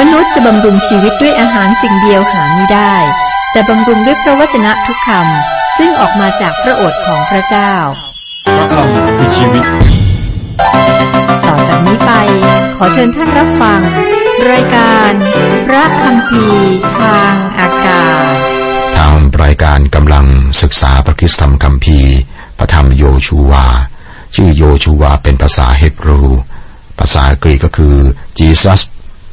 มนุษย์จะบำรุงชีวิตด้วยอาหารสิ่งเดียวหาไม่ได้ แต่บำรุงด้วยพระวจนะทุกคำซึ่งออกมาจากพระโอษฐ์ของพระเจ้า พระคำคือชีวิต ต่อจากนี้ไป ขอเชิญท่านรับฟัง รายการพระคำพีร์ทางอากาศ ทางรายการกำลังศึกษาพระคริสตธรรมคัมภีร์พระธรรมโยชูวา ชื่อโยชูวาเป็นภาษาเฮบรู ภาษากรีกก็คือ Jesus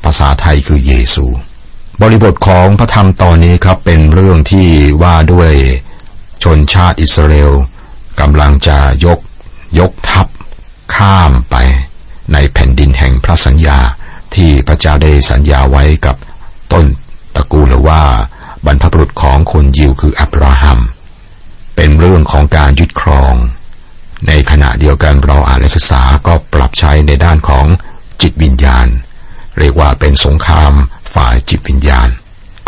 ภาษาไทยคือเยซู บริบทของพระธรรมตอนนี้ครับเป็นเรื่องที่ว่าด้วยชนชาติอิสราเอลกำลังจะยกยกทัพข้ามไปในแผ่นดินแห่งพระสัญญาที่พระเจ้าได้สัญญาไว้กับต้นตระกูลหรือว่าบรรพบุรุษของคนยิวคืออับราฮัม เป็นเรื่องของการยึดครอง ในขณะเดียวกันเราอ่านและศึกษาก็ปรับใช้ในด้านของจิตวิญญาณ เรียกว่าเป็นสงครามฝ่ายจิตวิญญาณ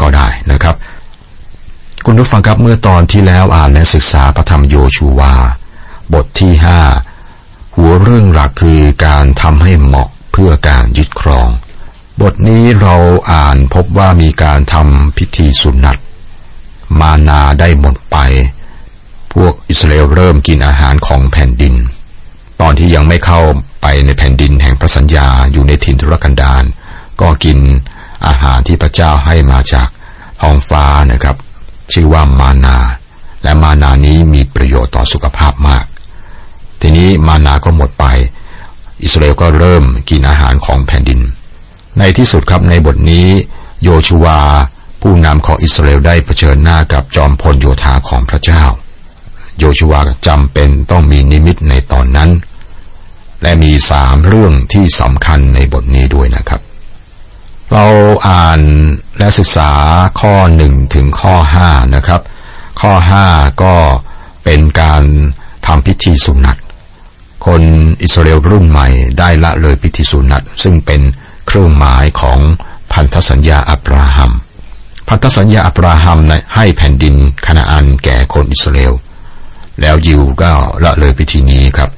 ก็ได้นะครับ คุณผู้ฟังครับเมื่อตอนที่แล้วอ่านและศึกษาพระธรรมโยชูวา บทที่ห้าหัวเรื่องหลักคือการทำให้เหมาะเพื่อการยึดครอง บทนี้เราอ่านพบว่ามีการทำพิธีสุนัตมานาได้หมดไป พวกอิสราเอลเริ่มกินอาหารของแผ่นดิน ตอนที่ยังไม่เข้าไปในแผ่นดินแห่งพระสัญญาอยู่ในถิ่นทุรกันดารก็กินอาหารที่พระเจ้าให้มาจากท้องฟ้านะครับ ชื่อว่ามานา และมานานี้มีประโยชน์ต่อสุขภาพมาก ทีนี้มานาก็หมดไป อิสราเอลก็เริ่มกินอาหารของแผ่นดิน ในที่สุดครับในบทนี้ โยชูวา ผู้นำของอิสราเอลได้เผชิญหน้ากับจอมพลโยธาของพระเจ้า โยชูวาจำเป็นต้องมีนิมิตในตอนนั้น และมีสามเรื่องที่สำคัญในบทนี้ด้วยนะครับ เราอ่านและศึกษาข้อหนึ่งถึงข้อห้านะครับ ข้อห้าก็เป็นการทำพิธีสุนัตคนอิสราเอลรุ่นใหม่ได้ละเลยพิธีสุนัตซึ่งเป็นเครื่องหมายของพันธสัญญาอับราฮัม พันธสัญญาอับราฮัมให้แผ่นดินคณาอันแก่คนอิสราเอลแล้วยิวก็ละเลยพิธีนี้ครับ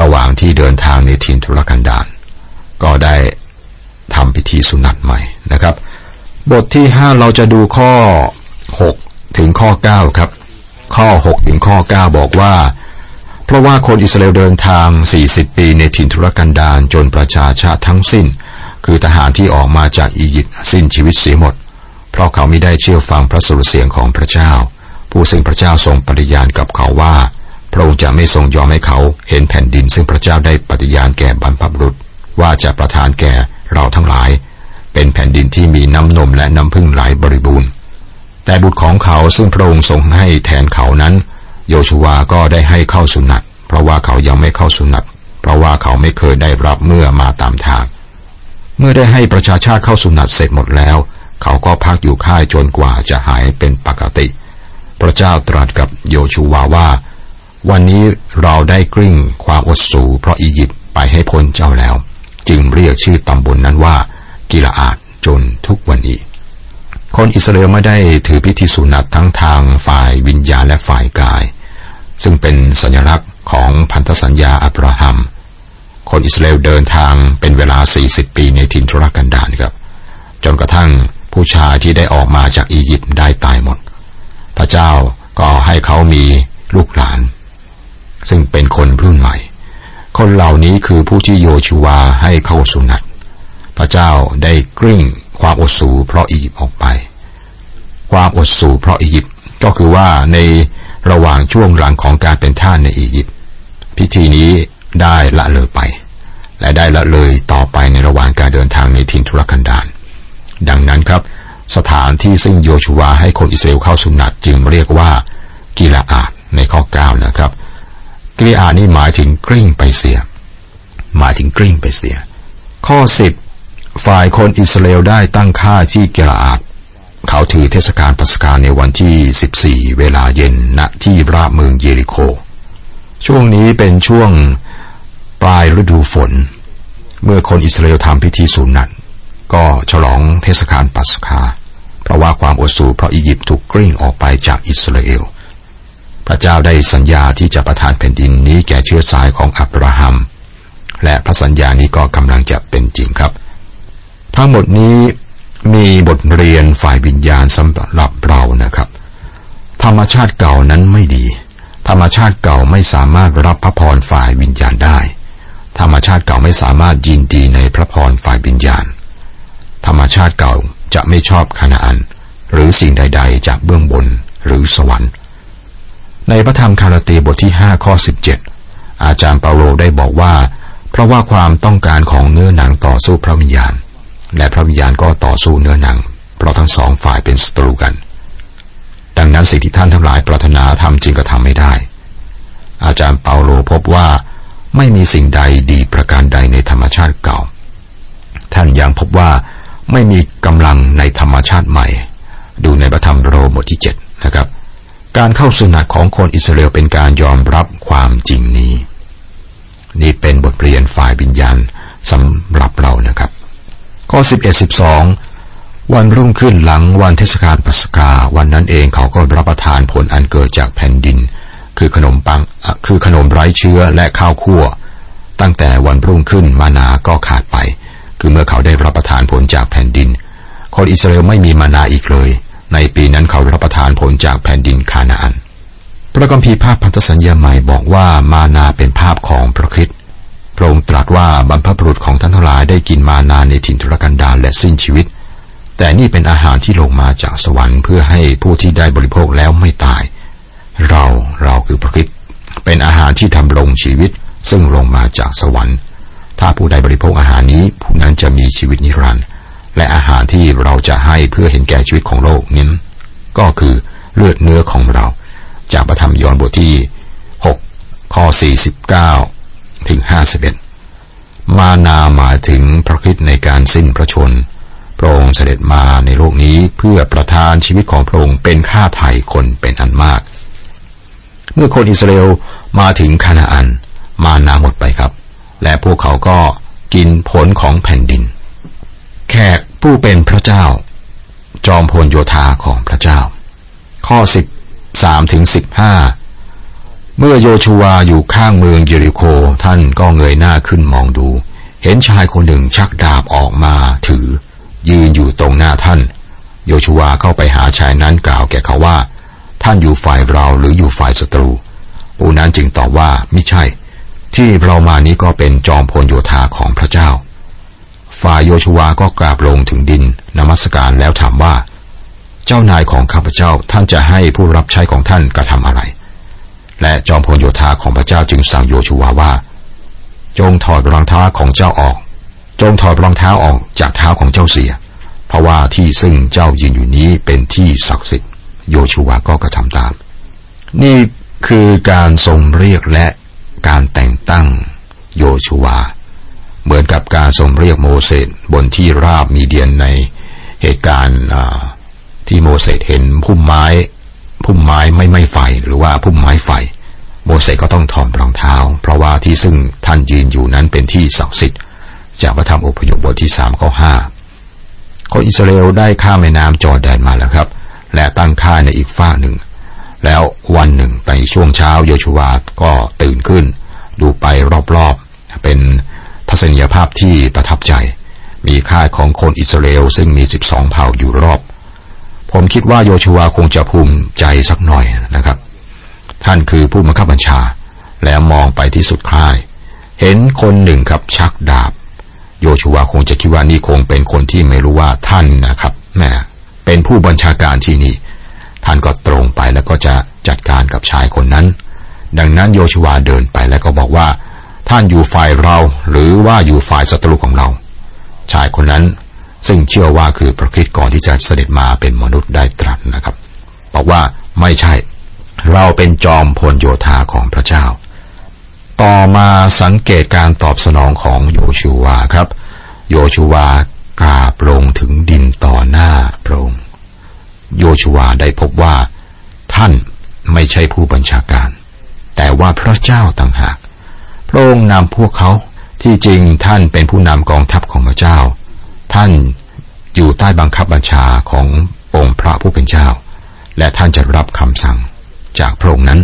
ระหว่างที่เดินทางในถิ่นทุรกันดารก็ได้ทำพิธีสุนัตใหม่นะครับ บทที่ห้าเราจะดูข้อหกถึงข้อเก้าครับ ข้อหกถึงข้อเก้าบอกว่า เพราะว่าคนอิสราเอลเดินทาง 40 ปีในถิ่นทุรกันดารจนประชาชาติทั้งสิ้น คือทหารที่ออกมาจากอียิปต์สิ้นชีวิตเสียหมด เพราะเขาไม่ได้เชื่อฟังพระสุรเสียงของพระเจ้า ผู้ซึ่งพระเจ้าทรงปฏิญาณกับเขาว่า พระองค์จะไม่ทรงยอมให้เขาเห็นแผ่นดิน ซึ่งพระเจ้าได้ปฏิญาณแก่บรรพบุรุษ ว่าจะประทานแก่เราทั้งหลาย เป็นแผ่นดินที่มีน้ำนมและน้ำพึ่งไหลบริบูรณ์ แต่บุตรของเขาซึ่งพระองค์ทรงให้แทนเขานั้น โยชูวาก็ได้ให้เข้าสุนัตเพราะว่าเขายังไม่เข้าสุนัตเพราะว่าเขาไม่เคยได้รับเมื่อมาตามทาง เมื่อได้ให้ประชาชาติเข้าสุนัตเสร็จหมดแล้ว เขาก็พักอยู่ค่ายจนกว่าจะหายเป็นปกติ พระเจ้าตรัสกับโยชูวาว่า วันนี้เราได้กลิ้งความอดสูเพราะอียิปต์ไปให้พ้นเจ้าแล้ว จึงเรียกชื่อตำบลนนั้นว่า กิลาอาดจนทุกวันนี้ คนอิสราเอลไม่ได้ถือพิธีสุนัตทั้งทางฝ่ายวิญญาณและฝ่ายกาย ซึ่งเป็นสัญลักษณ์ของพันธสัญญาอับราฮัม คนอิสราเอลเดินทางเป็นเวลา 40 ปีในถิ่นทุรกันดารครับ จนกระทั่งผู้ชายที่ได้ออกมาจากอียิปต์ได้ตายหมด พระเจ้าก็ให้เขามีลูกหลาน ซึ่งเป็นคนรุ่นใหม่ คนเหล่านี้คือผู้ที่โยชูวาให้เข้าสุนัตพระเจ้าได้กริ่งความอดสูเพราะอียิปต์ออกไป ความอดสูเพราะอียิปต์ก็คือว่าในระหว่างช่วงหลังของการเป็นท่านในอียิปต์พิธีนี้ได้ละเลยไป และได้ละเลยต่อไปในระหว่างการเดินทางในถิ่นทุรกันดารดังนั้นครับ สถานที่ซึ่งโยชูวาให้คนอิสราเอลเข้าสุนัตจึงเรียกว่ากิลาอาดในข้อ9นะครับ กิลาอานี่หมายถึงกริ่งไปเสีย หมายถึงกริ่งไปเสีย ข้อ10ฝ่ายคนอิสราเอลได้ตั้งค่าที่กิลาอาดเขาถือเทศกาลปัสกาในวันที่ 14 เวลาเย็นณที่ราบเมืองเยริโค ช่วงนี้เป็นช่วงปลายฤดูฝน เมื่อคนอิสราเอลทำพิธีสูนัตก็ฉลองเทศกาลปัสกา เพราะว่าความอดสูเพราะอียิปต์ถูกกลิ้งออกไปจากอิสราเอล พระเจ้าได้สัญญาที่จะประทานแผ่นดินนี้แก่เชื้อสายของอับราฮัม และพระสัญญานี้ก็กำลังจะเป็นจริงครับ ทั้งหมดนี้มีบทเรียนฝ่ายวิญญาณสำหรับเรานะครับ ธรรมชาติเก่านั้นไม่ดี ธรรมชาติเก่าไม่สามารถรับพระพรฝ่ายวิญญาณได้ ธรรมชาติเก่าไม่สามารถยินดีในพระพรฝ่ายวิญญาณ ธรรมชาติเก่าจะไม่ชอบขณะอัน หรือสิ่งใด ๆ จากเบื้องบนหรือสวรรค์ ในพระธรรมคาราตีบทที่5ข้อ17 อาจารย์เปาโลได้บอกว่า เพราะว่าความต้องการของเนื้อหนังต่อสู้พระวิญญาณ และพระวิญญาณก็ต่อสู้เนื้อหนัง เพราะทั้งสองฝ่ายเป็นศัตรูกัน ดังนั้นสิ่งที่ท่านทั้งหลายปรารถนาทำจริงก็ทำไม่ได้ อาจารย์เปาโลพบว่าไม่มีสิ่งใดดีประการใดในธรรมชาติเก่า ท่านยังพบว่าไม่มีกำลังในธรรมชาติใหม่ ดูในพระธรรมโรบทที่เจ็ดนะครับ การเข้าสุนัตของคนอิสราเอลเป็นการยอมรับความจริงนี้ นี่เป็นบทเรียนฝ่ายวิญญาณสำหรับเรานะครับ ข้อ 11 12 วันรุ่งขึ้นหลังวันเทศกาลปัสกา วันนั้นเองเขาก็รับประทานผลอันเกิดจากแผ่นดิน คือขนมปังคือขนมไร้เชื้อและข้าวคั่ว ตั้งแต่วันรุ่งขึ้นมานาก็ขาดไป คือเมื่อเขาได้รับประทานผลจากแผ่นดิน คนอิสราเอลไม่มีมานาอีกเลย ในปีนั้นเขารับประทานผลจากแผ่นดินคานาอัน พระกัมภีภาพพันธสัญญาใหม่บอกว่ามานาเป็นภาพของพระคิดพระองค์ตรัสว่าบรรพบุรุษของท่านทั้งหลายได้กินมานาในถิ่นทุรกันดารและสิ้นชีวิต แต่นี่เป็นอาหารที่ลงมาจากสวรรค์เพื่อให้ผู้ที่ได้บริโภคแล้วไม่ตาย เราเราคือพระคิดเป็นอาหารที่ทำลงชีวิตซึ่งลงมาจากสวรรค์ ถ้าผู้ใดบริโภคอาหารนี้ผู้นั้นจะมีชีวิตนิรันดร์ และอาหารที่เราจะให้เพื่อเห็นแก่ชีวิตของโลกนี้ก็คือเลือดเนื้อของเรา จากพระธรรมยอห์นบทที่ 6 ข้อ 49 ถึง 51 มานาหมายถึงพระคิดในการสิ้นพระชน พระองค์เสด็จมาในโลกนี้เพื่อประทานชีวิตของพระองค์เป็นค่าไถ่คนเป็นอันมาก เมื่อคนอิสราเอลมาถึงคานาอัน มานาหมดไปครับ และพวกเขาก็กินผลของแผ่นดิน แขกผู้เป็นพระเจ้า จอมพลโยธาของพระเจ้า ข้อสิบสามถึงสิบห้าเมื่อโยชูวาอยู่ข้างเมืองเยริโคท่านก็เงยหน้าขึ้นมองดู เห็นชายคนหนึ่งชักดาบออกมาถือ ยืนอยู่ตรงหน้าท่าน โยชูวาเข้าไปหาชายนั้นกล่าวแก่เขาว่า ท่านอยู่ฝ่ายเราหรืออยู่ฝ่ายศัตรูผู้นั้นจึงตอบว่าไม่ใช่ ที่เรามานี้ก็เป็นจอมพลโยธาของพระเจ้า ฝ่ายโยชวาก็กราบลงถึงดินนมัสการแล้วถามว่า เจ้านายของข้าพเจ้าท่านจะให้ผู้รับใช้ของท่านกระทำอะไร และจอมพลโยธาของพระเจ้าจึงสั่งโยชวาว่า จงถอดรองเท้าของเจ้าออก จงถอดรองเท้าออกจากเท้าของเจ้าเสีย เพราะว่าที่ซึ่งเจ้ายืนอยู่นี้เป็นที่ศักดิ์สิทธิ์โยชูวาก็กระทำตาม นี่คือการทรงเรียกและการแต่งตั้งโยชูวา เหมือนกับการทรงเรียกโมเสสบนที่ราบมีเดียนในเหตุการณ์ที่โมเสสเห็นพุ่มไม้พุ่มไม้ไม่ไม่ไฟหรือว่าพุ่มไม้ไฟ โมเสสก็ต้องถอดรองเท้า เพราะว่าที่ซึ่งท่านยืนอยู่นั้นเป็นที่ศักดิ์สิทธิ์จากพระธรรมอพยพบทที่สามข้อห้าคนอิสราเอลได้ข้ามแม่น้ำจอร์แดนมาแล้วครับ และตั้งค่ายในอีกฝ้าหนึ่ง แล้ววันหนึ่งในช่วงเช้าโยชูวาก็ตื่นขึ้น ดูไปรอบๆ เป็น ทัศนียภาพที่ประทับใจ มีค่ายของคนอิสราเอลซึ่งมีสิบสองเผ่าอยู่รอบ ผมคิดว่าโยชูวคงจะภูมิใจสักหน่อยนะครับ ท่านคือผู้บังคับบัญชา แล้วมองไปที่สุดค่าย เห็นคนหนึ่งครับชักดาบ โยชูวคงจะคิดว่านี่คงเป็นคนที่ไม่รู้ว่าท่านนะครับแม่เป็นผู้บัญชาการที่นี่ ท่านก็ตรงไปแล้วก็จะจัดการกับชายคนนั้น ดังนั้นโยชูวเดินไปแล้วก็บอกว่า ท่านอยู่ฝ่ายเราหรือว่าอยู่ฝ่ายศัตรูของเรา ชายคนนั้นซึ่งเชื่อว่าคือพระคิดก่อนที่จะเสด็จมาเป็นมนุษย์ได้ตรัสนะครับ บอกว่าไม่ใช่ เราเป็นจอมพลโยธาของพระเจ้า ต่อมาสังเกตการตอบสนองของโยชูวาครับ โยชูวากราบลงถึงดินต่อหน้าพระองค์โยชูวาได้พบว่า ท่านไม่ใช่ผู้บัญชาการ แต่ว่าพระเจ้าต่างหาก พระองค์นำพวกเขาที่จริงท่านเป็นผู้นำกองทัพของพระเจ้า ท่านอยู่ใต้บังคับบัญชาขององค์พระผู้เป็นเจ้า และท่านจะรับคำสั่งจากพระองค์นั้น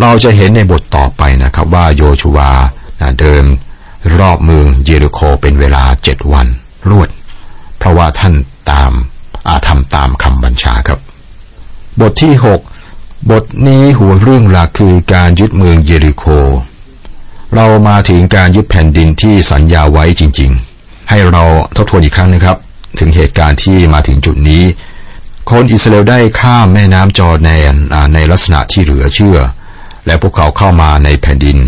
เราจะเห็นในบทต่อไปนะครับว่าโยชูวาเดินรอบเมืองเยริโคเป็นเวลาเจ็ดวัน รวด เพราะว่าท่านตามอาทำตามคำบัญชาครับ บทที่หกบทนี้หัวเรื่องหลักคือการยึดเมืองเยริโค เรามาถึงการยึดแผ่นดินที่สัญญาไว้จริง ๆ ให้เราทบทวนอีกครั้งนะครับ ถึงเหตุการณ์ที่มาถึงจุดนี้ คนอิสราเอลได้ข้ามแม่น้ำจอแดนในลักษณะที่เหลือเชื่อ และพวกเขาเข้ามาในแผ่นดิน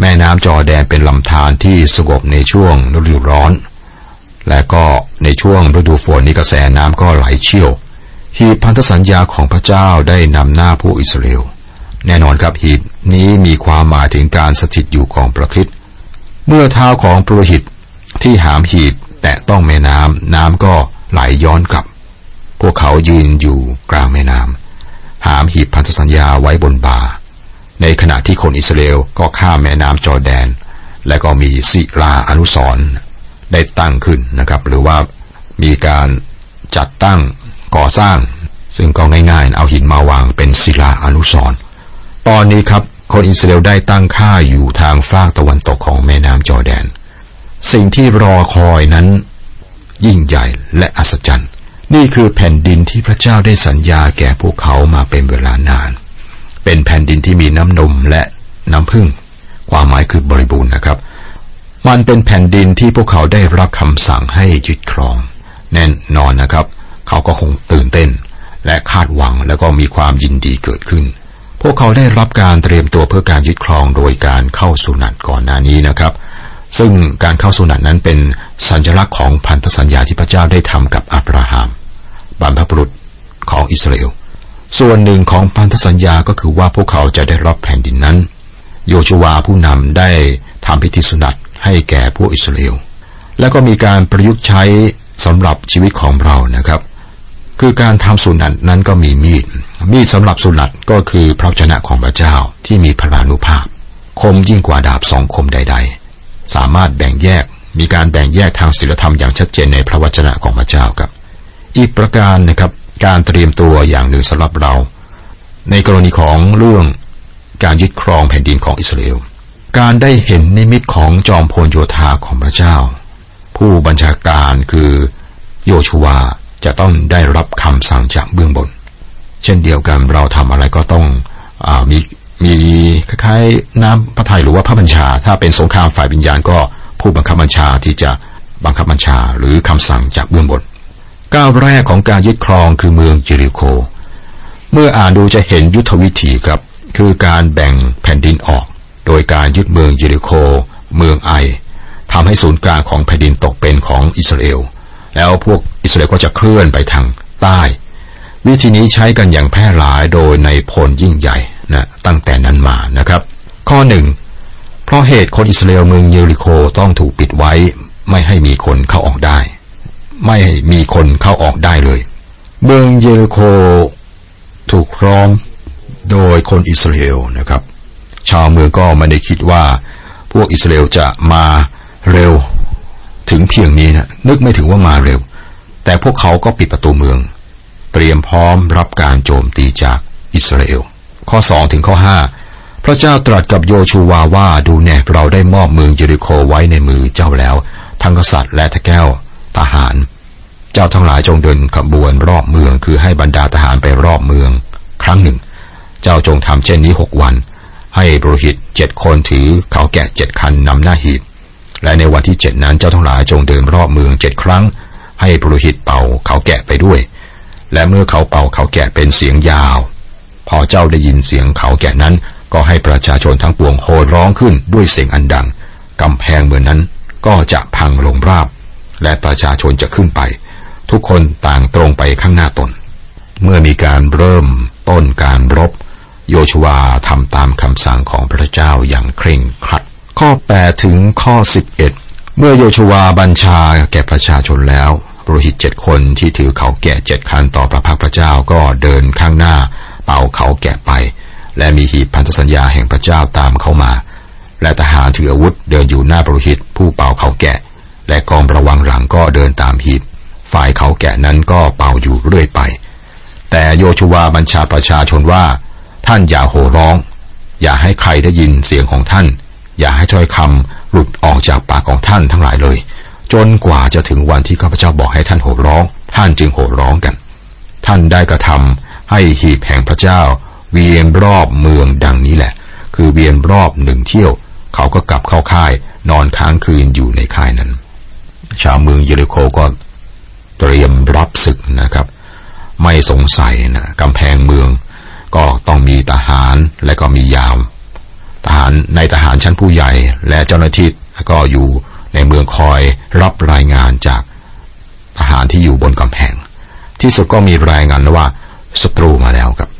แม่น้ำจอแดนเป็นลำธารที่สงบในช่วงฤดูร้อน และก็ในช่วงฤดูฝนนี้กระแสน้ำก็ไหลเชี่ยวหีพันธสัญญาของพระเจ้าได้นำหน้าผู้อิสราเอล แน่นอนครับหีบนี้มีความหมายถึงการสถิตอยู่ของพระคิดเมื่อเท้าของปรหิตที่หามหีบแตะต้องแม่น้ำน้ำก็ไหลย้อนกลับ พวกเขายืนอยู่กลางแม่น้ำหามหีบพันธสัญญาไว้บนบา ในขณะที่คนอิสราเอลก็ข้ามแม่น้ำจอแดน และก็มีศิลาอนุสรได้ตั้งขึ้นนะครับ หรือว่ามีการจัดตั้งก่อสร้าง ซึ่งก็ง่ายๆ เอาหินมาวางเป็นศิลาอนุสรณ์ ตอนนี้ครับ คนอิสราเอลได้ตั้งค่าอยู่ทางฝากตะวันตกของแม่น้ำจอแดน สิ่งที่รอคอยนั้น ยิ่งใหญ่และอัศจรรย์ นี่คือแผ่นดินที่พระเจ้าได้สัญญาแก่พวกเขามาเป็นเวลานาน เป็นแผ่นดินที่มีน้ำนมและน้ำพึ่ง ความหมายคือบริบูรณ์นะครับ มันเป็นแผ่นดินที่พวกเขาได้รับคำสั่งให้ยึดครอง แน่นอนนะครับ เขาก็คงตื่นเต้น และคาดหวังแล้วก็มีความยินดีเกิดขึ้น พวกเขาได้รับการเตรียมตัวเพื่อการยึดครองโดยการเข้าสุนัตก่อนหน้านี้นะครับ ซึ่งการเข้าสุนัตนั้นเป็นสัญลักษณ์ของพันธสัญญาที่พระเจ้าได้ทำกับอับราฮัมบรรพบุรุษของอิสราเอลส่วนหนึ่งของพันธสัญญาก็คือว่าพวกเขาจะได้รับแผ่นดินนั้น โยชูวาผู้นำได้ทำพิธีสุนัตให้แก่พวกอิสราเอล และก็มีการประยุกต์ใช้สำหรับชีวิตของเรานะครับ คือการทำสุนัตนั้นก็มีมีด มีดสำหรับสุนัตก็คือพระชนะของพระเจ้าที่มีพลานุภาพ คมยิ่งกว่าดาบสองคมใด ๆ สามารถแบ่งแยกมีการแบ่งแยกทางศีลธรรมอย่างชัดเจนในพระวจนะของพระเจ้าครับ อีกประการนะครับการเตรียมตัวอย่างหนึ่งสำหรับเรา ในกรณีของเรื่องการยึดครองแผ่นดินของอิสราเอลการได้เห็นนิมิตของจอมพลโยธาของพระเจ้า ผู้บัญชาการคือโยชูวาจะต้องได้รับคำสั่งจากเบื้องบน เช่นเดียวกันเราทำอะไรก็ต้องอมีมีคล้ายๆน้ำพระทัยหรือว่าพระบัญชา ถ้าเป็นสงครามฝ่ายวิญญาณก็ผู้บังคับบัญชาที่จะบังคับบัญชาหรือคำสั่งจากเบื้องบนก้าวแรกของการยึดครองคือเมืองเจริโค เมื่ออ่านดูจะเห็นยุทธวิธีครับ คือการแบ่งแผ่นดินออก โดยการยึดเมืองเยริโค เมืองไอทำให้ศูนย์กลางของแผ่นดินตกเป็นของอิสราเอล แล้วพวกอิสราเอลก็จะเคลื่อนไปทางใต้ วิธีนี้ใช้กันอย่างแพร่หลายโดยในพลยิ่งใหญ่นะตั้งแต่นั้นมานะครับ ข้อหนึ่งเพราะเหตุคนอิสราเอลเมืองเยริโคต้องถูกปิดไว้ ไม่ให้มีคนเข้าออกได้ ไม่มีคนเข้าออกได้เลย เมืองเยริโคถูกร้อมโดยคนอิสราเอลนะครับ ชาวเมืองก็ไม่ได้คิดว่า พวกอิสราเอลจะมาเร็วถึงเพียงนี้นะนึกไม่ถึงว่ามาเร็ว แต่พวกเขาก็ปิดประตูเมือง เตรียมพร้อมรับการโจมตีจากอิสราเอล ข้อสองถึงข้อห้าพระเจ้าตรัสกับโยชูวาว่าดูแน่เราได้มอบเมืองเยริโคไว้ในมือเจ้าแล้ว ทั้งกษัตริย์และทแก้วทหาร เจ้าทั้งหลายจงเดินขบวนรอบเมืองคือให้บรรดาทหารไปรอบเมือง ครั้งหนึ่ง เจ้าจงทำเช่นนี้หกวัน ให้บริหิตเจ็ดคนถือเขาแกะเจ็ดคันนำหน้าหีบและในวันที่เจ็ดนั้นเจ้าทั้งหลายจงเดินรอบเมืองเจ็ดครั้ง ให้ปรุหิตเป่าเขาแกะไปด้วย และเมื่อเขาเป่าเขาแกะเป็นเสียงยาว พอเจ้าได้ยินเสียงเขาแกะนั้น ก็ให้ประชาชนทั้งปวงโห่ร้องขึ้นด้วยเสียงอันดังกำแพงเมืองนั้นก็จะพังลงราบ และประชาชนจะขึ้นไป ทุกคนต่างตรงไปข้างหน้าตน เมื่อมีการเริ่มต้นการรบ โยชวาทำตามคำสั่งของพระเจ้าอย่างเคร่งครัด ข้อ 8 ถึงข้อ 11 เมื่อโยชวาบัญชาแก่ประชาชนแล้ว โรหิตเจ็ดคนที่ถือเขาแกะเจ็ดคันต่อพระพักพระเจ้าก็เดินข้างหน้า เป่าเขาแกะไป และมีหีบพันธสัญญาแห่งพระเจ้าตามเข้ามา และทหารถืออาวุธเดินอยู่หน้าโรหิตผู้เป่าเขาแกะ และกองระวังหลังก็เดินตามหีบ ฝ่ายเขาแกะนั้นก็เป่าอยู่เรื่อยไป แต่โยชูวาบัญชาประชาชนว่า ท่านอย่าโห่ร้อง อย่าให้ใครได้ยินเสียงของท่าน อย่าให้ถ้อยคำหลุดออกจากปากของท่านทั้งหลายเลย จนกว่าจะถึงวันที่ข้าพเจ้าบอกให้ท่านโห่ร้อง ท่านจึงโห่ร้องกัน ท่านได้กระทำให้หีบแห่งพระเจ้า เวียนรอบเมืองดังนี้แหละ คือเวียนรอบหนึ่งเที่ยว เขาก็กลับเข้าค่าย นอนค้างคืนอยู่ในค่ายนั้น ชาวเมืองเยริโคก็เตรียมรับศึกนะครับ ไม่สงสัยนะกำแพงเมือง ก็ต้องมีทหารและก็มียามทหารในทหารชั้นผู้ใหญ่และเจ้าหน้าที่ก็อยู่ ในเมืองคอยรับรายงานจากทหารที่อยู่บนกำแพง ที่สุดก็มีรายงานว่าศัตรูมาแล้วครับ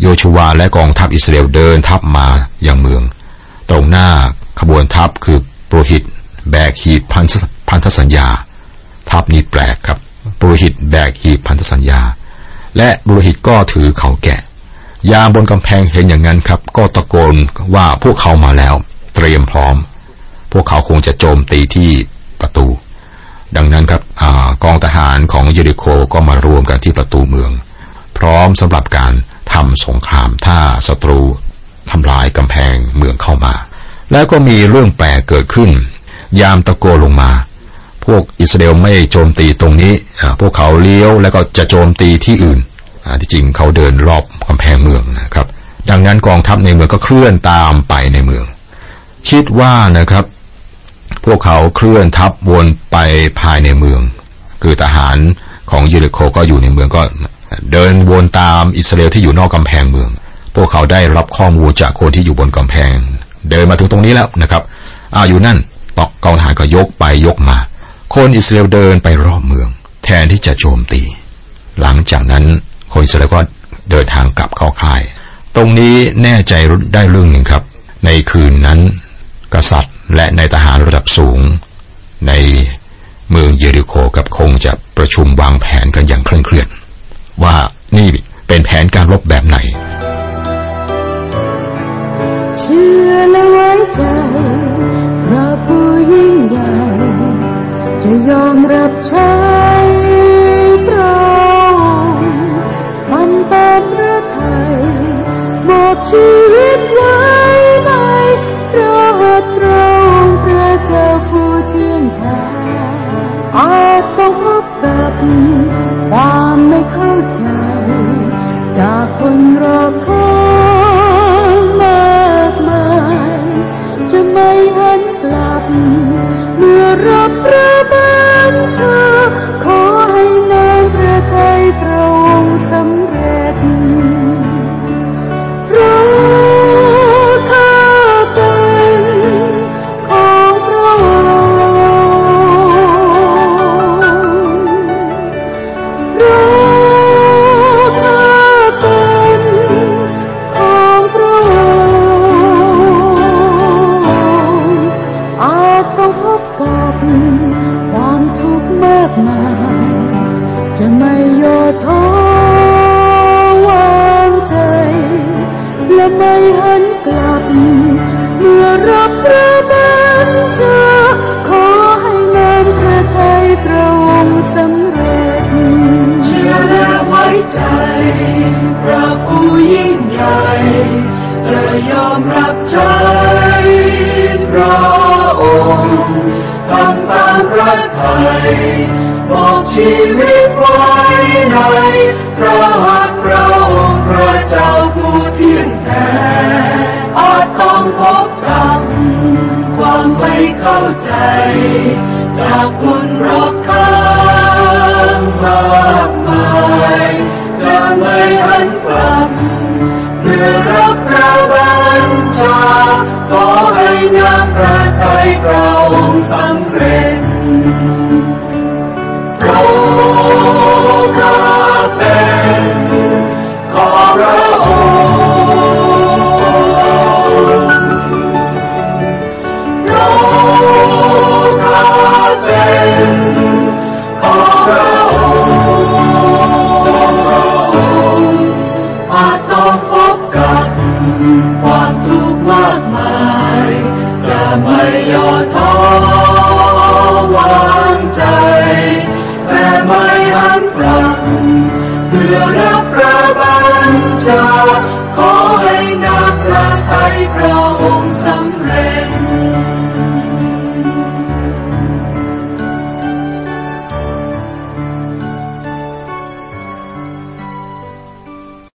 โยชูวาและกองทัพอิสราเอลเดินทัพมาอยังเมือง ตรงหน้าขบวนทัพคือโปรหิต แบกหีบพันธสัญญา ทัพนี้แปลกครับโปรหิตแบกหีบพันธสัญญา และบุรหิตก็ถือเขาแกะ ยามบนกำแพงเห็นอย่างนั้นครับ ก็ตะโกนว่าพวกเขามาแล้ว เตรียมพร้อม พวกเขาคงจะโจมตีที่ประตู ดังนั้นครับอกองทหารของเยริโคก็มารวมกันที่ประตูเมือง พร้อมสำหรับการทำสงครามถ้าศัตรูทำลายกำแพงเมืองเข้ามา แล้วก็มีเรื่องแปลกเกิดขึ้น ยามตะโกลงมา พวกอิสราเอลไม่โจมตีตรงนี้ พวกเขาเลี้ยวแล้วก็จะโจมตีที่อื่นที่จริงเขาเดินรอบกำแพงเมืองนะครับ ดังนั้นกองทัพในเมืองก็เคลื่อนตามไปในเมือง คิดว่านะครับ พวกเขาเคลื่อนทัพวนไปภายในเมือง คือทหารของยูริโคก็อยู่ในเมืองก็ เดินวนตามอิสราเอลที่อยู่นอกกำแพงเมือง พวกเขาได้รับข้อมูลจากคนที่อยู่บนกำแพง เดินมาถึงตรงนี้แล้วนะครับอ้าอยู่นั่นตอกกองทหารก็ยกไปยกมา คนอิสราเอลเดินไปรอบเมือง แทนที่จะโจมตี หลังจากนั้นคนอิสราเอลก็เดินทางกลับเข้าค่าย ตรงนี้แน่ใจได้เรื่องหนึ่งครับ ในคืนนั้น กษัตริย์ และในทหารระดับสูง ในเมืองเยริโคกับคงจะประชุมวางแผนกันอย่างเคร่งเครียดว่านี่เป็นแผนการรบแบบไหน เชื่อและไว้ใจพระผู้ยิ่งใหญ่จะยอมรับใช้พระองค์ทำตามพระทัยมอบชีวิตไว้ใน พระหัตถ์พระองค์พระเจ้าผู้เที่ยงแท้อาจต้องพบกับความไม่เข้าใจ จากคนรอบข้างมากมายจะไม่หันกลับ เมื่อรับพระบัญชา พบกับความทุกข์มากมาย จะไม่ย่อท้อวางใจ และไม่หันกลับ เมื่อรับพระบัญชาขอให้นานพระทัยพระองค์สำเร็จ เชื่อและไว้ใจ พระผู้ยิ่งใหญ่จะยอมรับใช้พระ พระทัยบอกชีวิตไว้ในพระหัตถ์พระองค์พระเจ้าผู้เที่ยงแท้อาจต้องพบกับความไม่เข้าใจ จากคนรอบข้างมากมายจะไม่หันกลับเมื่อรับพระบัญชาขอให้นามพระทัยพระองค์สำ